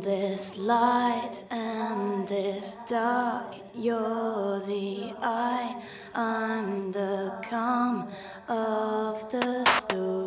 this light and this dark. You're the eye, I'm the calm of the storm.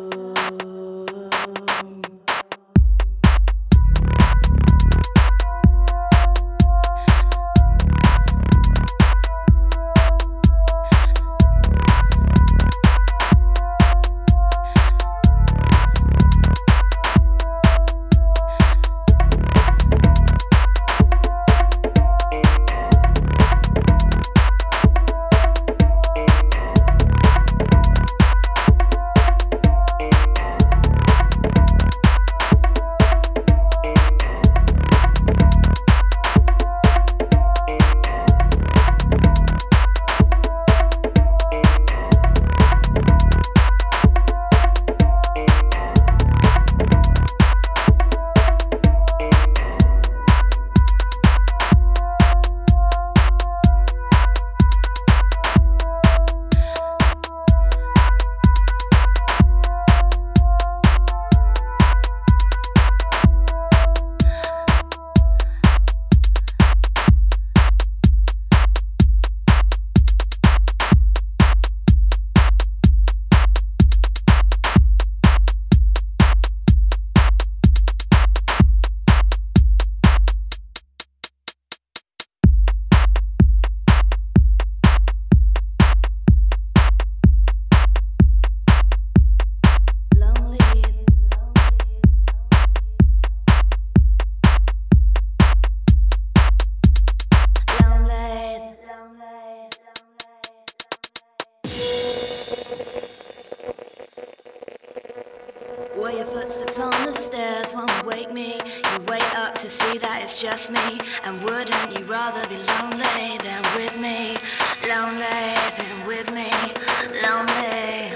your footsteps on the stairs won't wake me. You wake up to see that it's just me. And wouldn't you rather be lonely than with me? Lonely than with me. Lonely.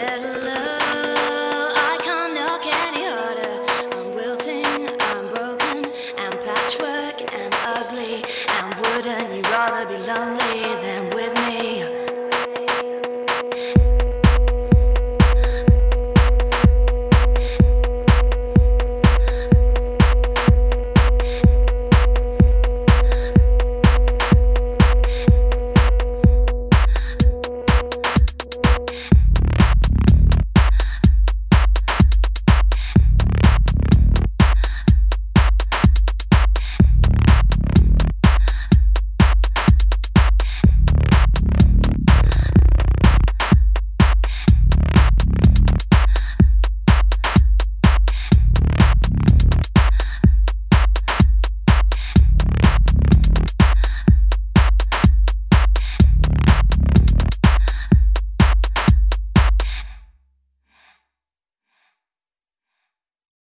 Hello. I can't knock any harder. I'm wilting, I'm broken, I'm patchwork and ugly. And wouldn't you rather be lonely?